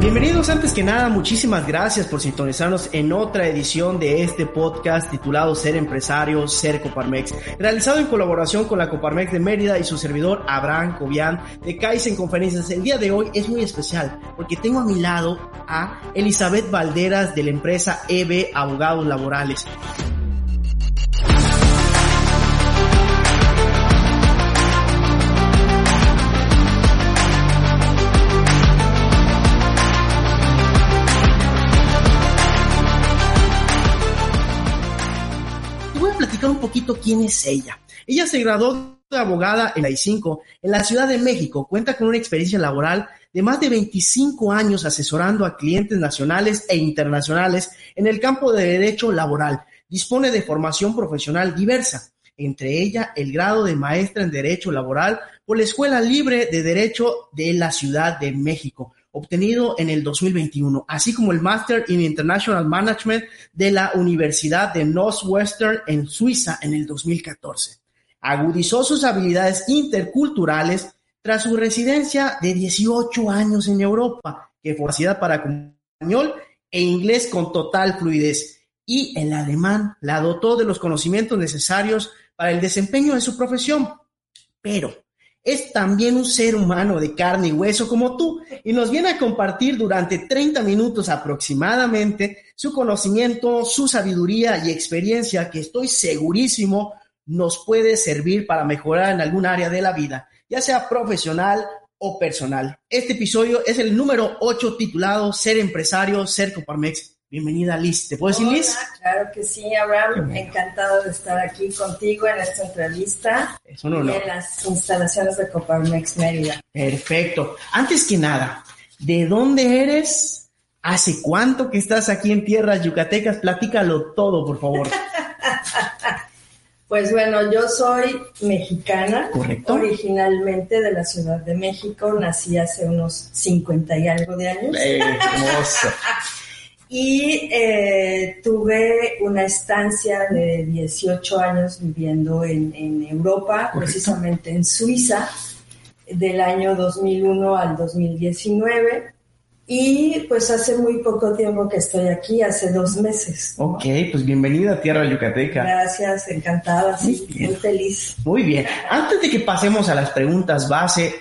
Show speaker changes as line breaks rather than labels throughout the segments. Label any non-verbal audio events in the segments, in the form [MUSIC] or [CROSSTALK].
Bienvenidos antes que nada, muchísimas gracias por sintonizarnos en otra edición de este podcast titulado Ser Empresario, Ser Coparmex, realizado en colaboración con la Coparmex de Mérida y su servidor Abraham Cobian de Kaizen Conferencias. El día de hoy es muy especial porque tengo a mi lado a Elizabeth Valderas de la empresa EB Abogados Laborales. Poquito quién es ella. Ella se graduó de abogada en la I5 en la Ciudad de México. Cuenta con una experiencia laboral de más de 25 años asesorando a clientes nacionales e internacionales en el campo de derecho laboral. Dispone de formación profesional diversa, entre ella el grado de maestra en Derecho Laboral por la Escuela Libre de Derecho de la Ciudad de México obtenido en el 2021, así como el Master in International Management de la Universidad de Northwestern en Suiza en el 2014. Agudizó sus habilidades interculturales tras su residencia de 18 años en Europa, que fue para español e inglés con total fluidez, y el alemán la dotó de los conocimientos necesarios para el desempeño de su profesión. Pero es también un ser humano de carne y hueso como tú y nos viene a compartir durante 30 minutos aproximadamente su conocimiento, su sabiduría y experiencia que estoy segurísimo nos puede servir para mejorar en algún área de la vida, ya sea profesional o personal. Este episodio es el número 8 titulado Ser empresario, ser Coparmex Bienvenida Liz. ¿Te puedo decir Liz?
Claro que sí, Abraham. Encantado de estar aquí contigo en esta entrevista.
Es un honor.
Y en las instalaciones de Coparmex Mérida.
Perfecto. Antes que nada, ¿de dónde eres? ¿Hace cuánto que estás aquí en tierras yucatecas? Platícalo todo, por favor. [LAUGHS]
Pues bueno, yo soy mexicana,
Correcto.
originalmente de la Ciudad de México, nací hace unos 50 y algo de años.
Eh, hermoso. [LAUGHS]
Y eh, tuve una estancia de 18 años viviendo en, Europa, precisamente en Suiza, del año 2001 al 2019. Y pues hace muy poco tiempo que estoy aquí, hace dos meses.
Ok, pues bienvenida a Tierra Yucateca.
Gracias, encantada, sí, muy, feliz.
Muy bien, antes de que pasemos a las preguntas base,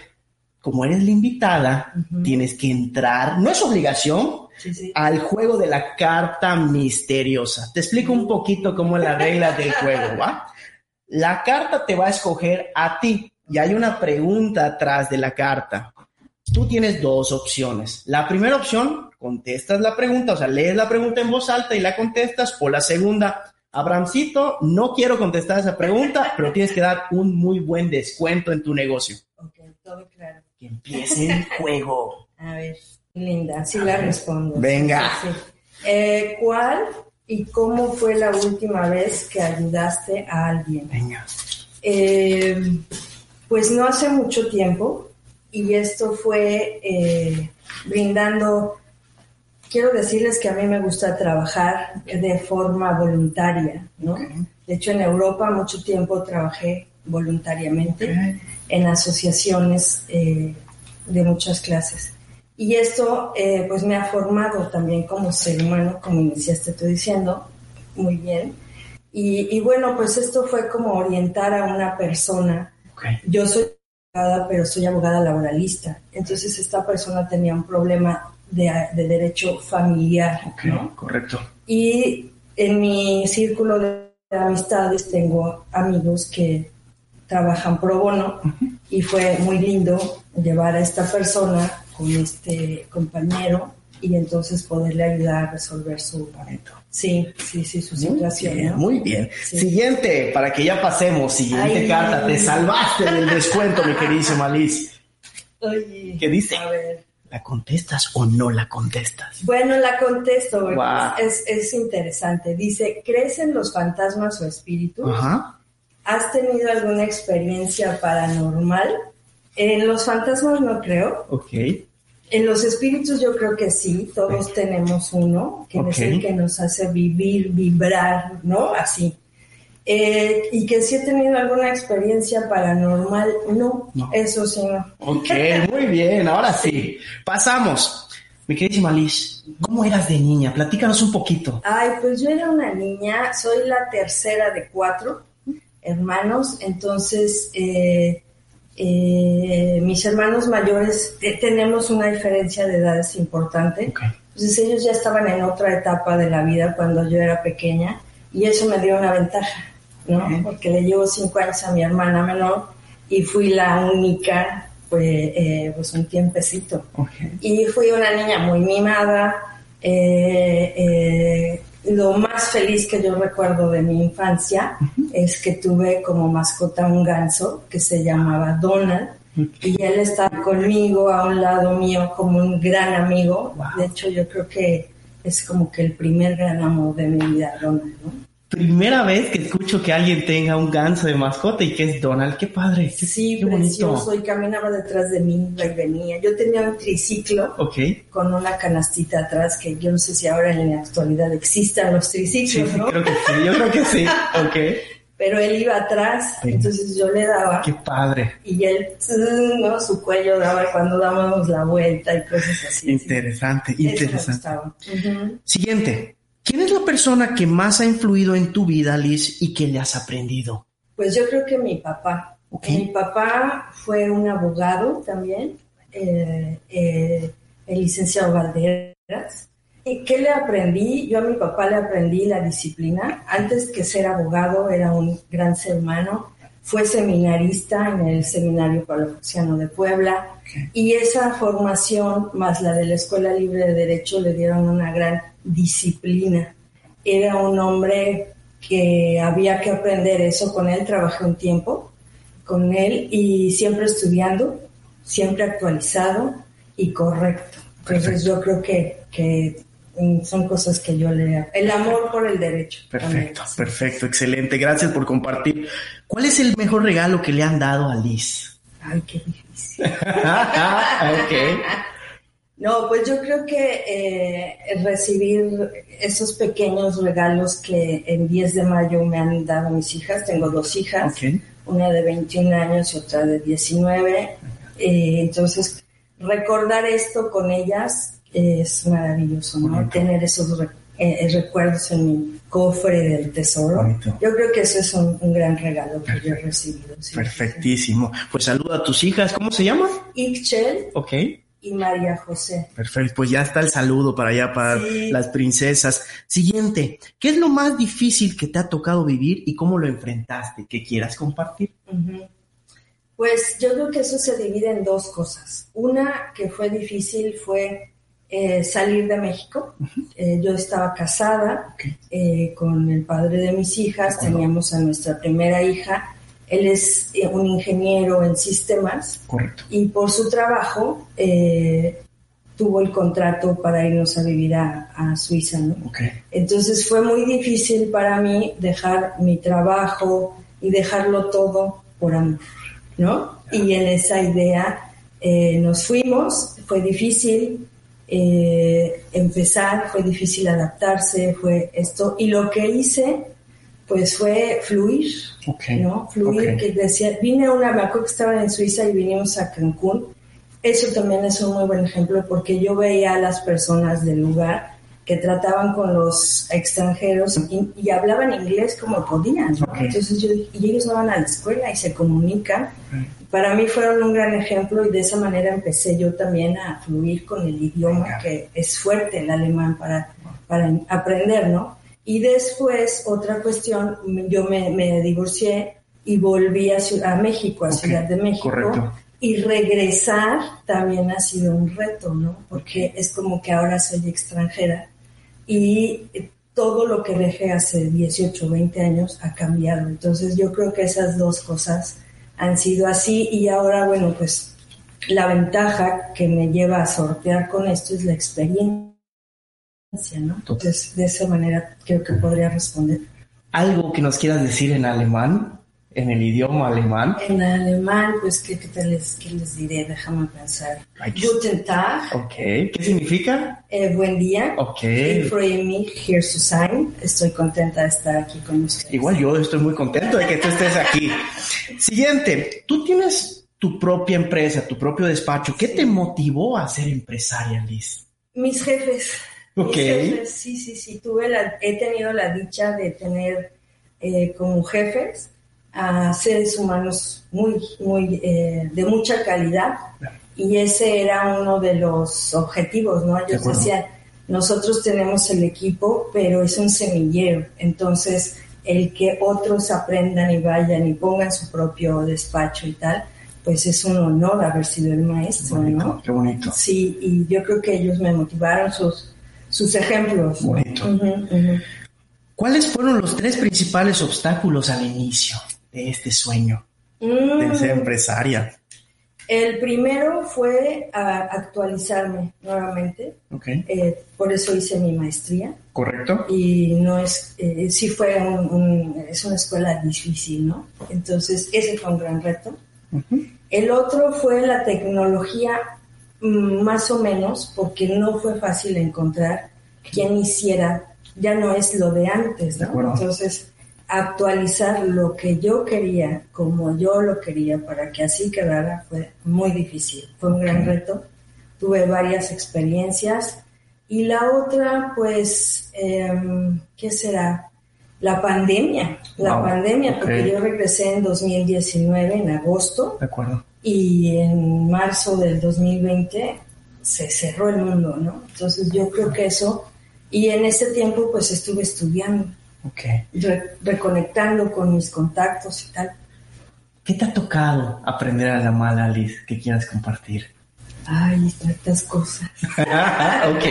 como eres la invitada, tienes que entrar, no es obligación, al juego de la carta misteriosa. Te explico un poquito cómo es la regla del [LAUGHS] juego, ¿va? La carta te va a escoger a ti y hay una pregunta atrás de la carta. Tú tienes dos opciones. La primera opción, contestas la pregunta, o sea, lees la pregunta en voz alta y la contestas, o la segunda, Abramcito, no quiero contestar esa pregunta, pero tienes que dar un muy buen descuento en tu negocio.
Ok, todo claro.
Que empiece el juego.
A ver. Linda, sí la respondo.
Venga.
Eh, ¿Cuál y cómo fue la última vez que ayudaste a alguien?
Venga.
Eh, pues no hace mucho tiempo y esto fue eh, brindando, quiero decirles que a mí me gusta trabajar de forma voluntaria, ¿no? De hecho, en Europa mucho tiempo trabajé voluntariamente en asociaciones de muchas clases. Y esto eh, pues me ha formado también como ser humano, como iniciaste tú diciendo, muy bien. Y, bueno, pues esto fue como orientar a una persona. Yo soy abogada, pero soy abogada laboralista. Entonces esta persona tenía un problema de, derecho familiar. ¿no?
Correcto.
Y en mi círculo de amistades tengo amigos que trabajan pro bono y fue muy lindo llevar a esta persona con este compañero y entonces poderle ayudar a resolver su Sí, sí, sí, su situación.
Muy bien. Siguiente, para que ya pasemos, siguiente carta. Te salvaste del descuento, mi queridísima Liz.
Oye,
¿Qué dice?
A ver.
¿La contestas o no la contestas?
Bueno, la contesto, es, es, interesante. Dice, ¿crees en los fantasmas o espíritus?
Ajá.
¿Has tenido alguna experiencia paranormal? En los fantasmas no creo.
Ok.
En los espíritus yo creo que sí, todos tenemos uno, que es el que nos hace vivir, vibrar, ¿no? Así. Eh, y que si he tenido alguna experiencia paranormal, no, eso sí no.
Ok, muy bien, ahora sí. Pasamos. Mi queridísima Liz, ¿cómo eras de niña? Platícanos un poquito.
Ay, pues yo era una niña, soy la tercera de cuatro hermanos, entonces eh, eh, mis hermanos mayores tenemos una diferencia de edades importante. Entonces ellos ya estaban en otra etapa de la vida cuando yo era pequeña y eso me dio una ventaja ¿no? Porque le llevo cinco años a mi hermana menor y fui la única, pues, eh, pues un tiempecito. Y fui una niña muy mimada. Lo más feliz que yo recuerdo de mi infancia es que tuve como mascota un ganso que se llamaba Donald. Y él estaba conmigo a un lado mío como un gran amigo. De hecho, yo creo que es como que el primer gran amor de mi vida, Donald. ¿no?
Primera vez que escucho que alguien tenga un ganso de mascota y que es Donald. Qué padre.
sí, precioso. Y caminaba detrás de mí, venía. Yo tenía un triciclo con una canastita atrás que yo no sé si ahora en la actualidad existan los triciclos,
sí, creo que sí. Yo creo que sí. [LAUGHS] Ok.
Pero él iba atrás, entonces yo le daba.
Qué padre.
Y él, ¿no? Su cuello daba cuando dábamos la vuelta y cosas así.
Interesante, interesante. Siguiente. ¿Quién es la persona que más ha influido en tu vida, Liz, y que le has aprendido?
Pues yo creo que mi papá. Mi papá fue un abogado también, eh, eh, el licenciado Valderas. ¿Y qué le aprendí? Yo a mi papá le aprendí la disciplina. Antes que ser abogado era un gran ser humano. Fue seminarista en el Seminario Palafoxiano de Puebla. Y esa formación, más la de la Escuela Libre de Derecho, le dieron una gran disciplina. Era un hombre que había que aprender eso con él, trabajé un tiempo con él y siempre estudiando, siempre actualizado y correcto. Entonces yo creo que, que son cosas que yo le... El amor por el derecho.
Perfecto, perfecto, excelente. Gracias por compartir. ¿Cuál es el mejor regalo que le han dado a Liz?
Ay, qué difícil. [LAUGHS] ok. No, pues yo creo que eh, recibir esos pequeños regalos que en 10 de mayo me han dado mis hijas, tengo dos hijas, una de 21 años y otra de 19, eh, entonces recordar esto con ellas es maravilloso, ¿no? Tener esos eh, recuerdos en mi cofre del tesoro. Yo creo que eso es un, gran regalo que yo he recibido.
Perfectísimo. Pues saluda a tus hijas, ¿cómo se llaman?
Ixchel.
Ok
y María José.
Perfecto, pues ya está el saludo para allá, para las princesas. Siguiente, ¿qué es lo más difícil que te ha tocado vivir y cómo lo enfrentaste? ¿Qué quieras compartir?
Pues yo creo que eso se divide en dos cosas. Una que fue difícil fue eh, salir de México. Eh, yo estaba casada eh, con el padre de mis hijas, teníamos a nuestra primera hija él es eh, un ingeniero en sistemas.
Correcto.
Y por su trabajo eh, tuvo el contrato para irnos a vivir a, Suiza, ¿no? Entonces fue muy difícil para mí dejar mi trabajo y dejarlo todo por amor, ¿no? Y en esa idea eh, nos fuimos, fue difícil empezar, fue difícil adaptarse, fue esto. Y lo que hice pues fue fluir, ¿no? Fluir, que decía, vine a una, me acuerdo que estaba en Suiza y vinimos a Cancún. Eso también es un muy buen ejemplo porque yo veía a las personas del lugar que trataban con los extranjeros y, hablaban inglés como podían. Entonces yo, y ellos no van a la escuela y se comunican. Para mí fueron un gran ejemplo y de esa manera empecé yo también a fluir con el idioma que es fuerte el alemán para, para aprender, ¿no? Y después, otra cuestión, yo me, divorcié y volví a, a México, a Ciudad de México. Y regresar también ha sido un reto, ¿no? Porque es como que ahora soy extranjera y todo lo que dejé hace 18, 20 años ha cambiado. Entonces yo creo que esas dos cosas han sido así y ahora, bueno, pues la ventaja que me lleva a sortear con esto es la experiencia entonces, de esa manera creo que podría responder.
¿Algo que nos quieras decir en alemán? en el idioma alemán.
En alemán, pues, ¿qué, qué les, qué les diré? Déjame pensar. Guten Tag.
Ok. ¿Qué significa?
Eh, buen día.
Ok.
Ich freue mich hier zu sein. Estoy contenta de estar aquí con ustedes.
Igual yo estoy muy contento de que tú estés aquí. Siguiente, tú tienes tu propia empresa, tu propio despacho. ¿Qué te motivó a ser empresaria, Liz?
Mis jefes. Jefes, sí, sí, sí. Tuve la, he tenido la dicha de tener eh, como jefes a seres humanos muy, muy, eh, de mucha calidad y ese era uno de los objetivos, ¿no? Ellos decían, nosotros tenemos el equipo, pero es un semillero, entonces el que otros aprendan y vayan y pongan su propio despacho y tal, pues es un honor haber sido el maestro,
Qué bonito,
¿no?
Qué bonito.
Sí, y yo creo que ellos me motivaron sus, sus ejemplos.
Bonito. ¿Cuáles fueron los tres principales obstáculos al inicio de este sueño de
Mm.
ser empresaria?
El primero fue a actualizarme nuevamente, eh, por eso hice mi maestría
¿Correcto?
y no es, eh, sí fue un, un- es una escuela difícil, ¿no? Entonces ese fue un gran reto. El otro fue la tecnología, más o menos, porque no fue fácil encontrar quien hiciera, ya no es lo de antes, ¿no? Entonces, actualizar lo que yo quería, como yo lo quería, para que así quedara, fue muy difícil, fue un gran reto. Tuve varias experiencias. Y la otra, pues, em, ¿qué será? La pandemia, la
Wow,
pandemia, porque yo regresé en 2019, en agosto,
De acuerdo.
Y en marzo del 2020 se cerró el mundo, ¿no? Entonces yo creo que eso, y en ese tiempo pues estuve estudiando,
Ok.
re- reconectando con mis contactos y tal.
¿Qué te ha tocado aprender a la mala, Liz, que quieras compartir?
Ay, tantas cosas. [LAUGHS]
ok.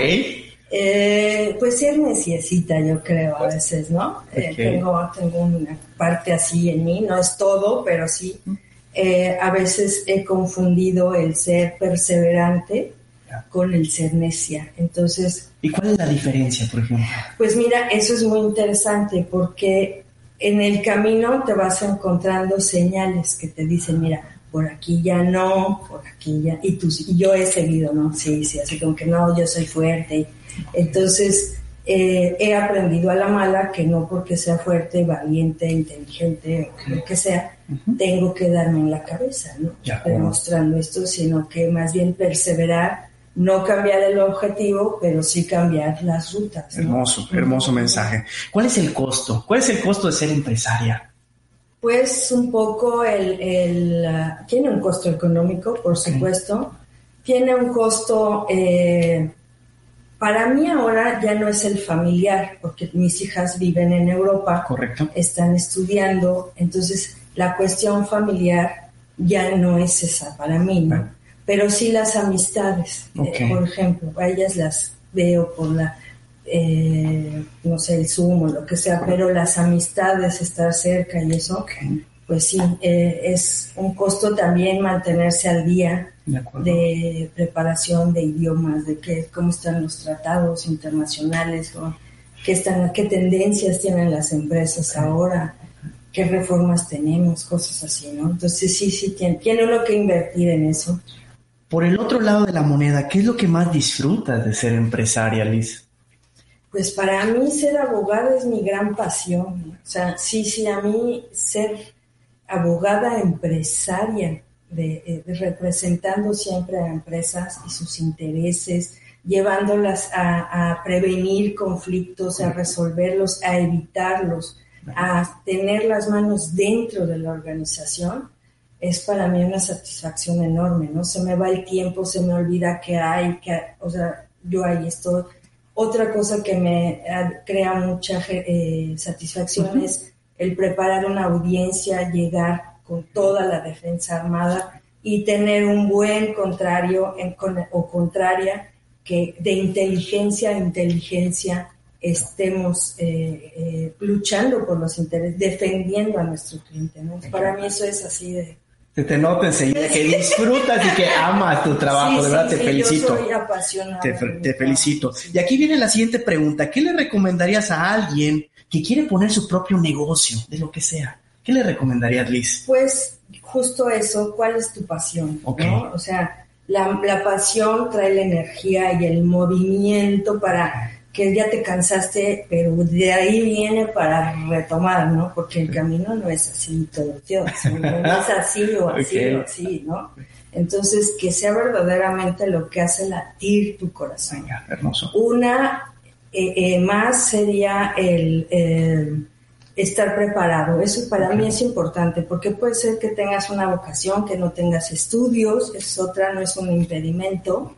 Eh, pues ser neciecita, yo creo, a veces, ¿no? Eh, tengo, tengo una parte así en mí, no es todo, pero sí. Eh, a veces he confundido el ser perseverante con el ser necia. Entonces,
¿Y cuál es la diferencia, por ejemplo?
Pues mira, eso es muy interesante porque en el camino te vas encontrando señales que te dicen, mira, por aquí ya no, por aquí ya, y, tú, y yo he seguido, ¿no? Sí, sí, así como que no, yo soy fuerte. Entonces, eh, he aprendido a la mala que no porque sea fuerte, valiente, inteligente o lo que sea, tengo que darme en la cabeza, ¿no? Demostrando esto, sino que más bien perseverar, no cambiar el objetivo, pero sí cambiar las rutas. ¿no?
Hermoso, hermoso mensaje. ¿Cuál es el costo? ¿Cuál es el costo de ser empresaria?
Pues un poco el, el, ah, tiene un costo económico, por supuesto, tiene un costo, eh, para mí ahora ya no es el familiar, porque mis hijas viven en Europa,
¿Correcto?
están estudiando, entonces la cuestión familiar ya no es esa para mí, ¿no?
Ah.
Pero sí las amistades, eh, por ejemplo, a ellas las veo por la, eh, no sé, el Zoom o lo que sea, pero las amistades, estar cerca y eso, pues sí, eh, es un costo también mantenerse al día
de
preparación de idiomas, de qué, cómo están los tratados internacionales, o qué, están, qué tendencias tienen las empresas ahora, qué reformas tenemos, cosas así, ¿no? Entonces sí, sí, tiene, tiene uno que invertir en eso.
Por el otro lado de la moneda, ¿qué es lo que más disfrutas de ser empresaria, Liz?
Pues para mí ser abogada es mi gran pasión. ¿no? O sea, sí, sí, a mí ser abogada empresaria, de, eh, de representando siempre a empresas y sus intereses, llevándolas a, a prevenir conflictos, a resolverlos, a evitarlos, a tener las manos dentro de la organización, es para mí una satisfacción enorme, ¿no? Se me va el tiempo, se me olvida que hay, que, o sea, yo ahí estoy. Otra cosa que me crea mucha eh, satisfacción es el preparar una audiencia, llegar con toda la defensa armada y tener un buen contrario en- con- o contraria que de inteligencia a inteligencia estemos eh, eh, luchando por los intereses, defendiendo a nuestro cliente. ¿no? Para mí eso es así de...
Se te nota enseguida que disfrutas y que amas tu trabajo,
Sí,
de verdad
sí,
te
sí,
felicito.
Yo soy apasionada.
Te, felicito. Y aquí viene la siguiente pregunta. ¿Qué le recomendarías a alguien que quiere poner su propio negocio, de lo que sea? ¿qué le recomendarías, Liz?
Pues justo eso, ¿cuál es tu pasión? O sea, la, la pasión trae la energía y el movimiento para que ya te cansaste, pero de ahí viene para retomar, ¿no? Porque el camino no es así todo tiempo, no es así o [LAUGHS] así o así, ¿no? Entonces, que sea verdaderamente lo que hace latir tu corazón.
Venga, hermoso.
Una eh, eh, más sería el eh, estar preparado. Eso para mí es importante porque puede ser que tengas una vocación, que no tengas estudios, es otra, no es un impedimento.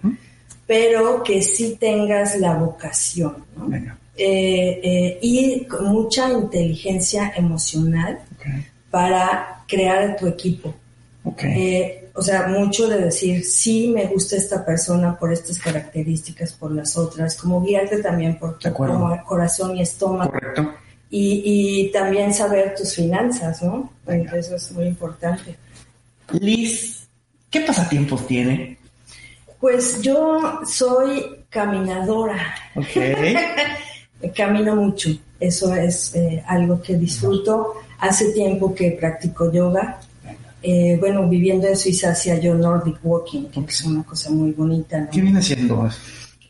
Pero que sí tengas la vocación. ¿no?
Venga.
Eh, eh, y con mucha inteligencia emocional para crear tu equipo. Eh, o sea, mucho de decir, sí, me gusta esta persona por estas características, por las otras, como guiarte también por tu como corazón y estómago.
Correcto.
Y, y también saber tus finanzas, ¿no? Entonces eso es muy importante.
Liz, ¿qué pasatiempos tiene?
Pues yo soy caminadora,
Ok. [LAUGHS]
camino mucho, eso es eh, algo que disfruto. Hace tiempo que practico yoga. Eh, bueno, viviendo en Suiza hacía yo Nordic Walking, que es una cosa muy bonita, ¿no?
¿Qué viene siendo?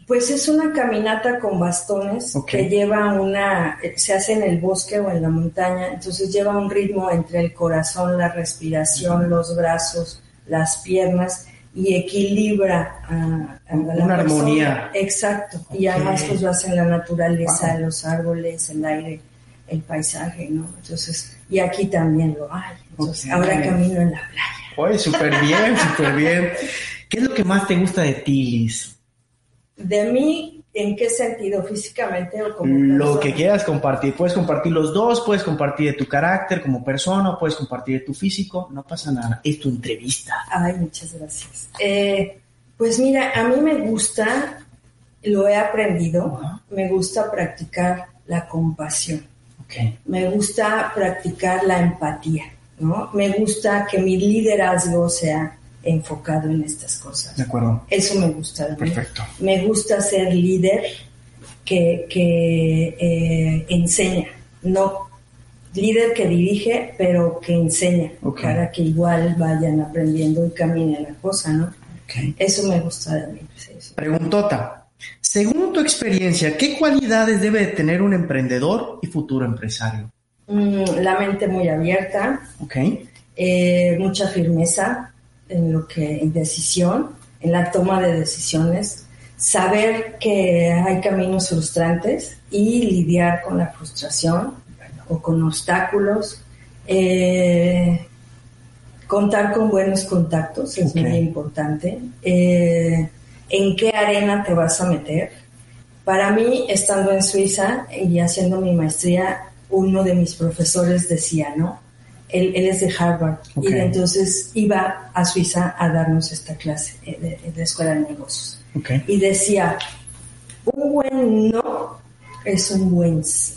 Pues es una caminata con bastones que lleva una, se hace en el bosque o en la montaña, entonces lleva un ritmo entre el corazón, la respiración, los brazos, las piernas y equilibra a, a la
Una
persona.
armonía.
Exacto. Y
Ok.
además pues lo hace en la naturaleza,
Wow.
los árboles, el aire, el paisaje, ¿no? Entonces, y aquí también lo hay. Entonces,
Ok.
ahora camino en la playa.
Oye, súper bien, súper bien. ¿Qué es lo que más te gusta de ti, Liz?
De mí, ¿en qué sentido? ¿Físicamente o como
Lo
persona?
que quieras compartir. Puedes compartir los dos, puedes compartir de tu carácter como persona, puedes compartir de tu físico. No pasa nada. Es tu entrevista.
Ay, muchas gracias. Eh, pues mira, a mí me gusta, lo he aprendido, me gusta practicar la compasión,
Ok.
me gusta practicar la empatía, ¿no? Me gusta que mi liderazgo sea enfocado en estas cosas.
De acuerdo.
Eso me gusta de mí.
Perfecto.
Me gusta ser líder que, que eh, enseña, no líder que dirige, pero que enseña, para que igual vayan aprendiendo y caminen la cosa, ¿no?
Ok.
Eso me gusta de mí. sí, sí.
Preguntota. Según tu experiencia, ¿qué cualidades debe de tener un emprendedor y futuro empresario?
Mm, la mente muy abierta,
Ok.
eh, mucha firmeza en lo que en decisión, en la toma de decisiones, saber que hay caminos frustrantes y lidiar con la frustración o con obstáculos, eh, contar con buenos contactos es muy importante, eh, en qué arena te vas a meter. Para mí, estando en Suiza y haciendo mi maestría, uno de mis profesores decía, ¿no? Él, él es de Harvard y entonces iba a Suiza a darnos esta clase eh, de, de la Escuela de Negocios. Y decía, un buen no es un buen sí.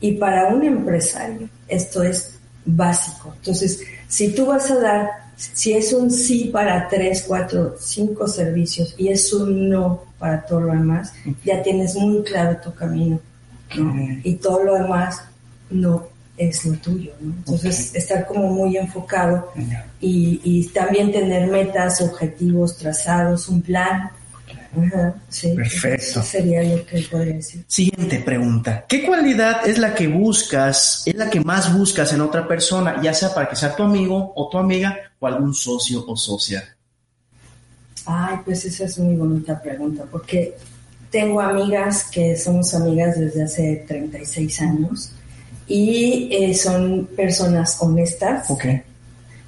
Y para un empresario esto es básico. Entonces, si tú vas a dar, si es un sí para tres, cuatro, cinco servicios y es un no para todo lo demás, ya tienes muy claro tu camino. Y todo lo demás no es lo tuyo. ¿no? Entonces, estar como muy enfocado y, y también tener metas, objetivos trazados, un plan. Ajá, sí,
Perfecto.
Eso sería lo que podría decir.
Siguiente pregunta. ¿Qué cualidad es la que buscas, es la que más buscas en otra persona, ya sea para que sea tu amigo o tu amiga o algún socio o socia?
Ay, pues esa es muy bonita pregunta, porque tengo amigas que somos amigas desde hace 36 años y eh, son personas honestas,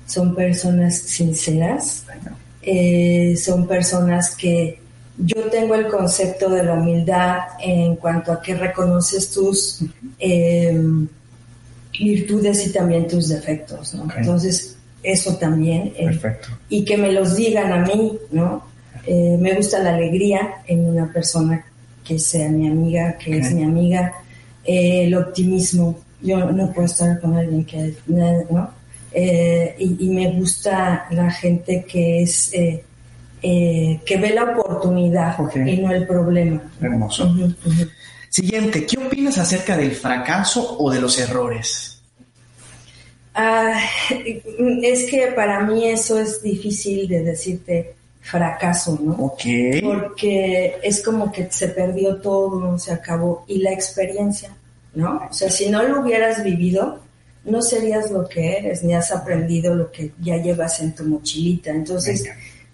son personas sinceras, eh, son personas que yo tengo el concepto de la humildad en cuanto a que reconoces tus eh, virtudes y también tus defectos. Entonces, eso también. eh,
Perfecto.
y que me los digan a mí, ¿no? Me gusta la alegría en una persona que sea mi amiga, que es mi amiga, el optimismo. Yo no puedo estar con alguien que, ¿no? Eh, y, y me gusta la gente que es, eh, eh, que ve la oportunidad y no el problema.
Hermoso. Siguiente. ¿Qué opinas acerca del fracaso o de los errores?
Ah, es que para mí eso es difícil de decirte fracaso, ¿no? Porque es como que se perdió todo, se acabó. Y la experiencia, ¿no? O sea, si no lo hubieras vivido, no serías lo que eres, ni has aprendido lo que ya llevas en tu mochilita. Entonces,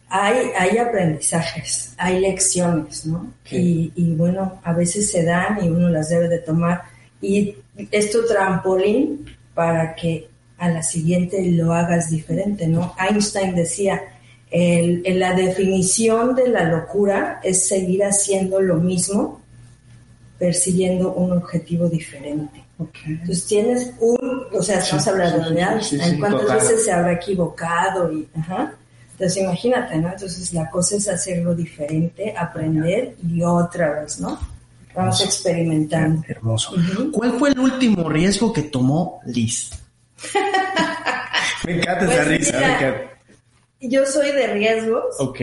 hay, hay aprendizajes, hay lecciones, ¿no? Y, y bueno, a veces se dan y uno las debe de tomar. Y es tu trampolín para que a la siguiente lo hagas diferente, ¿no? Einstein decía, el, la definición de la locura es seguir haciendo lo mismo, persiguiendo un objetivo diferente. Entonces tienes un, o sea, estamos hablando de Einstein, ¿cuántas veces se habrá equivocado? Y, ajá. Entonces imagínate, ¿no? Entonces la cosa es hacerlo diferente, aprender y otra vez, ¿no? Vamos experimentando.
Hermoso. ¿Cuál fue el último riesgo que tomó Liz? [LAUGHS] me encanta esa
Pues
risa.
mira,
me encanta.
Yo soy de riesgos
Ok.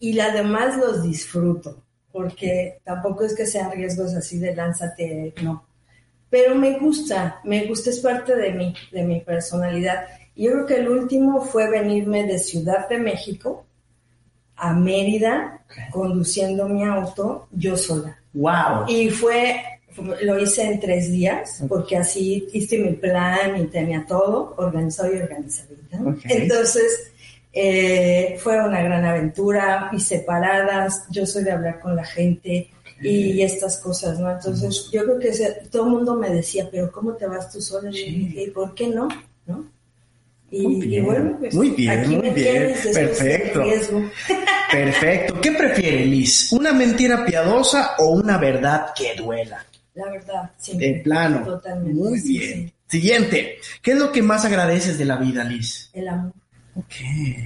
y además los disfruto, porque tampoco es que sean riesgos así de lánzate, no. Pero me gusta, me gusta, es parte de mí, de mi personalidad. Y yo creo que el último fue venirme de Ciudad de México a Mérida conduciendo mi auto yo sola.
Wow.
Y fue, lo hice en tres días, porque así hice mi plan y tenía todo organizado y organizadita. Entonces, eh, fue una gran aventura, hice paradas, yo soy de hablar con la gente y estas cosas, ¿no? Entonces, yo creo que se- todo el mundo me decía, pero ¿cómo te vas tú sola? Y dije, ¿y por qué no? ¿no? Y,
Muy
y bueno, pues,
muy bien,
aquí
muy
me
bien, perfecto. [LAUGHS] Perfecto. ¿Qué prefiere Liz? ¿Una mentira piadosa o una verdad que duela?
La verdad, sí.
De plano.
Totalmente.
Muy
sí,
bien.
sí.
Siguiente. ¿Qué es lo que más agradeces de la vida, Liz?
El amor.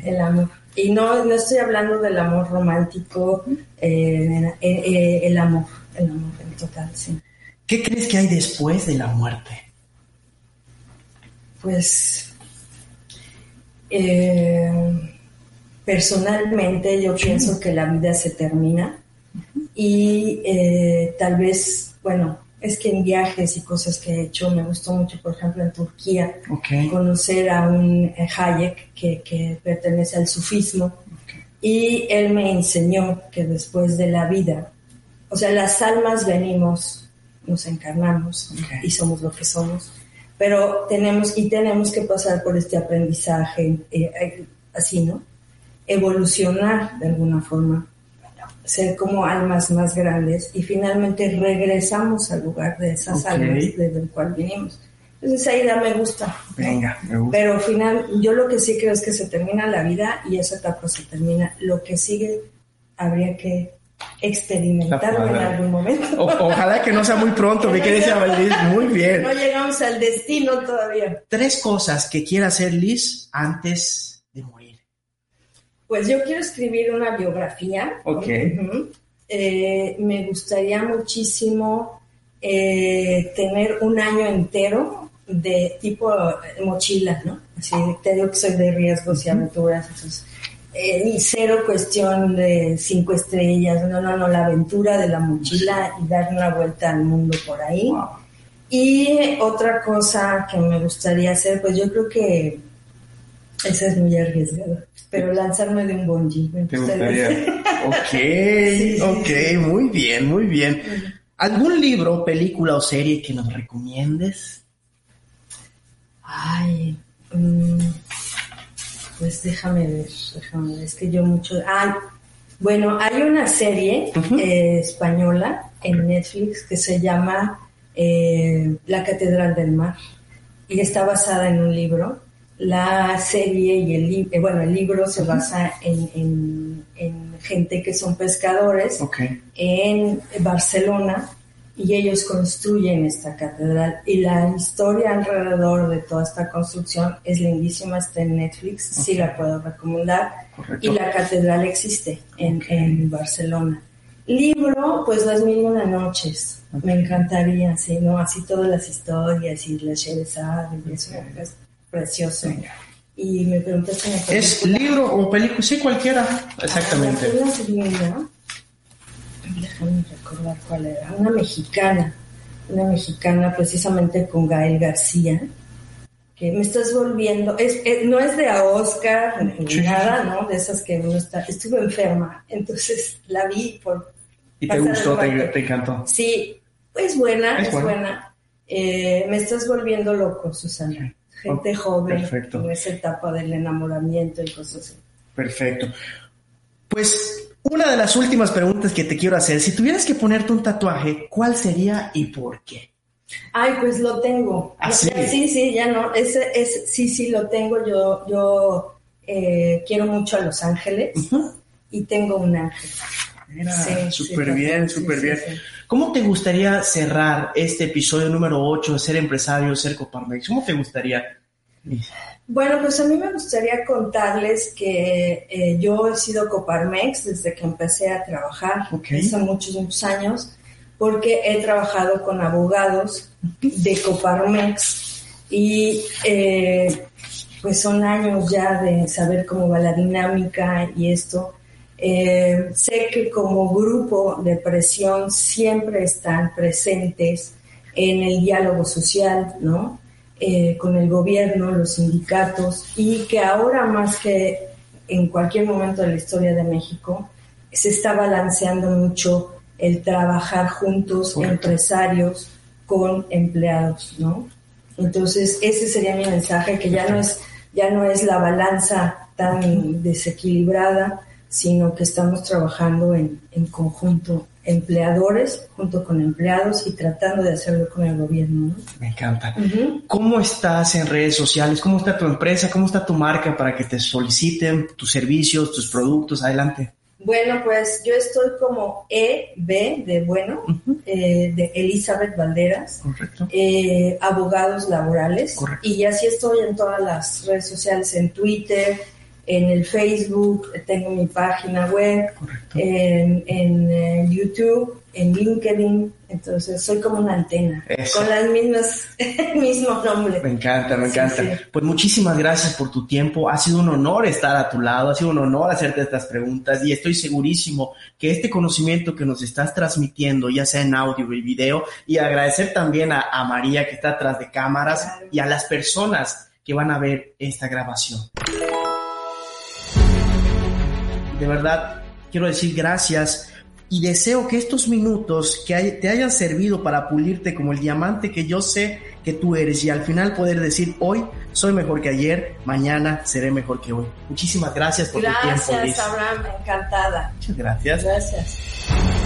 El amor. Y no, no estoy hablando del amor romántico, eh, eh, eh, el amor, el amor en total, sí.
¿Qué crees que hay después de la muerte?
Pues eh, personalmente yo pienso que la vida se termina y tal vez, bueno, es que en viajes y cosas que he hecho me gustó mucho, por ejemplo, en Turquía, conocer a un eh, Hayek que, que pertenece al sufismo y él me enseñó que después de la vida, o sea, las almas venimos, nos encarnamos y somos lo que somos, pero tenemos y tenemos que pasar por este aprendizaje, eh, eh, así, ¿no? Evolucionar de alguna forma, ser como almas más grandes y finalmente regresamos al lugar de esas
Ok.
almas desde el cual vinimos. Entonces esa idea me gusta.
Venga, me gusta.
Pero al final, yo lo que sí creo es que se termina la vida y esa etapa se termina. Lo que sigue habría que experimentarlo en algún momento.
O- ojalá que no sea muy pronto, mi querida Liz. Muy bien.
No llegamos al destino todavía.
Tres cosas que quiera hacer Liz antes de morir.
Pues yo quiero escribir una biografía.
Ok.
Eh, me gustaría muchísimo eh, tener un año entero de tipo eh, mochila, ¿no? Así, te digo que soy de riesgos y aventuras, entonces, eh, y cero cuestión de cinco estrellas, no, no, no, la aventura de la mochila y dar una vuelta al mundo por ahí.
Wow.
Y otra cosa que me gustaría hacer, pues yo creo que esa es muy arriesgada, pero lanzarme de un bungee. me
¿Te
gustaría. [LAUGHS]
Ok,
Sí,
ok,
sí.
muy bien, muy bien. ¿Algún libro, película o serie que nos recomiendes?
Ay, mm, pues déjame ver, déjame ver, es que yo mucho... Ay, bueno, hay una serie eh, española en Netflix que se llama eh, La Catedral del Mar y está basada en un libro. La serie y el libro, bueno, el libro se basa en, en- en gente que son pescadores en Barcelona y ellos construyen esta catedral. Y la historia alrededor de toda esta construcción es lindísima, está en Netflix, sí la puedo recomendar.
Correcto.
y la catedral existe en, en Barcelona. Libro, pues Las Mil Una Noches, me encantaría, sí, ¿no? Así todas las historias y la Sherazade y eso es precioso. Y me preguntaste una
¿Es libro o película? Sí, cualquiera. Exactamente.
Ah, una. Déjame recordar cuál era. Una mexicana. Una mexicana precisamente con Gael García. que me estás volviendo, es, no es de a Oscar ni nada, ¿no? De esas que uno está, estuve enferma, entonces la vi por...
¿Y te gustó, te, encantó?
Sí, es buena, es, buena. Eh, me estás volviendo loco, Susana. Gente joven, Perfecto. en esa etapa del enamoramiento y cosas así.
Perfecto. Pues una de las últimas preguntas que te quiero hacer, si tuvieras que ponerte un tatuaje, ¿cuál sería y por qué?
Ay, pues lo tengo.
¿Ah, sí?
sí, ya no. Ese, es, sí, sí, lo tengo. Yo, yo eh, quiero mucho a Los Ángeles y tengo un ángel.
Mira, súper bien, súper bien. ¿Cómo te gustaría cerrar este episodio número 8 de Ser Empresario, Ser Coparmex? ¿Cómo te gustaría?
Bueno, pues a mí me gustaría contarles que eh, yo he sido Coparmex desde que empecé a trabajar, hace muchos, muchos años porque he trabajado con abogados de Coparmex y eh, pues son años ya de saber cómo va la dinámica y esto. Eh, sé que como grupo de presión siempre están presentes en el diálogo social, ¿no? Eh, con el gobierno, los sindicatos, y que ahora más que en cualquier momento de la historia de México, se está balanceando mucho el trabajar juntos, empresarios con empleados, ¿no? Entonces, ese sería mi mensaje, que ya no es, ya no es la balanza tan desequilibrada, sino que estamos trabajando en, en conjunto, empleadores junto con empleados y tratando de hacerlo con el gobierno. ¿no?
Me encanta. ¿Cómo estás en redes sociales? ¿Cómo está tu empresa? ¿Cómo está tu marca para que te soliciten tus servicios, tus productos? Adelante.
Bueno, pues yo estoy como EB de bueno, eh, de Elizabeth Valderas, eh, abogados laborales, y así estoy en todas las redes sociales, en Twitter, en el Facebook, tengo mi página web, en, en eh, YouTube, en LinkedIn, entonces soy como una antena, con las mismas, [LAUGHS] el mismo nombre.
Me encanta, me encanta. Pues muchísimas gracias por tu tiempo, ha sido un honor estar a tu lado, ha sido un honor hacerte estas preguntas y estoy segurísimo que este conocimiento que nos estás transmitiendo, ya sea en audio y video, y agradecer también a, María que está atrás de cámaras y a las personas que van a ver esta grabación de verdad quiero decir gracias y deseo que estos minutos que te hayan servido para pulirte como el diamante que yo sé que tú eres y al final poder decir hoy soy mejor que ayer, mañana seré mejor que hoy. Muchísimas gracias por tu tiempo.
Gracias, Abraham, encantada.
Muchas gracias.
Gracias.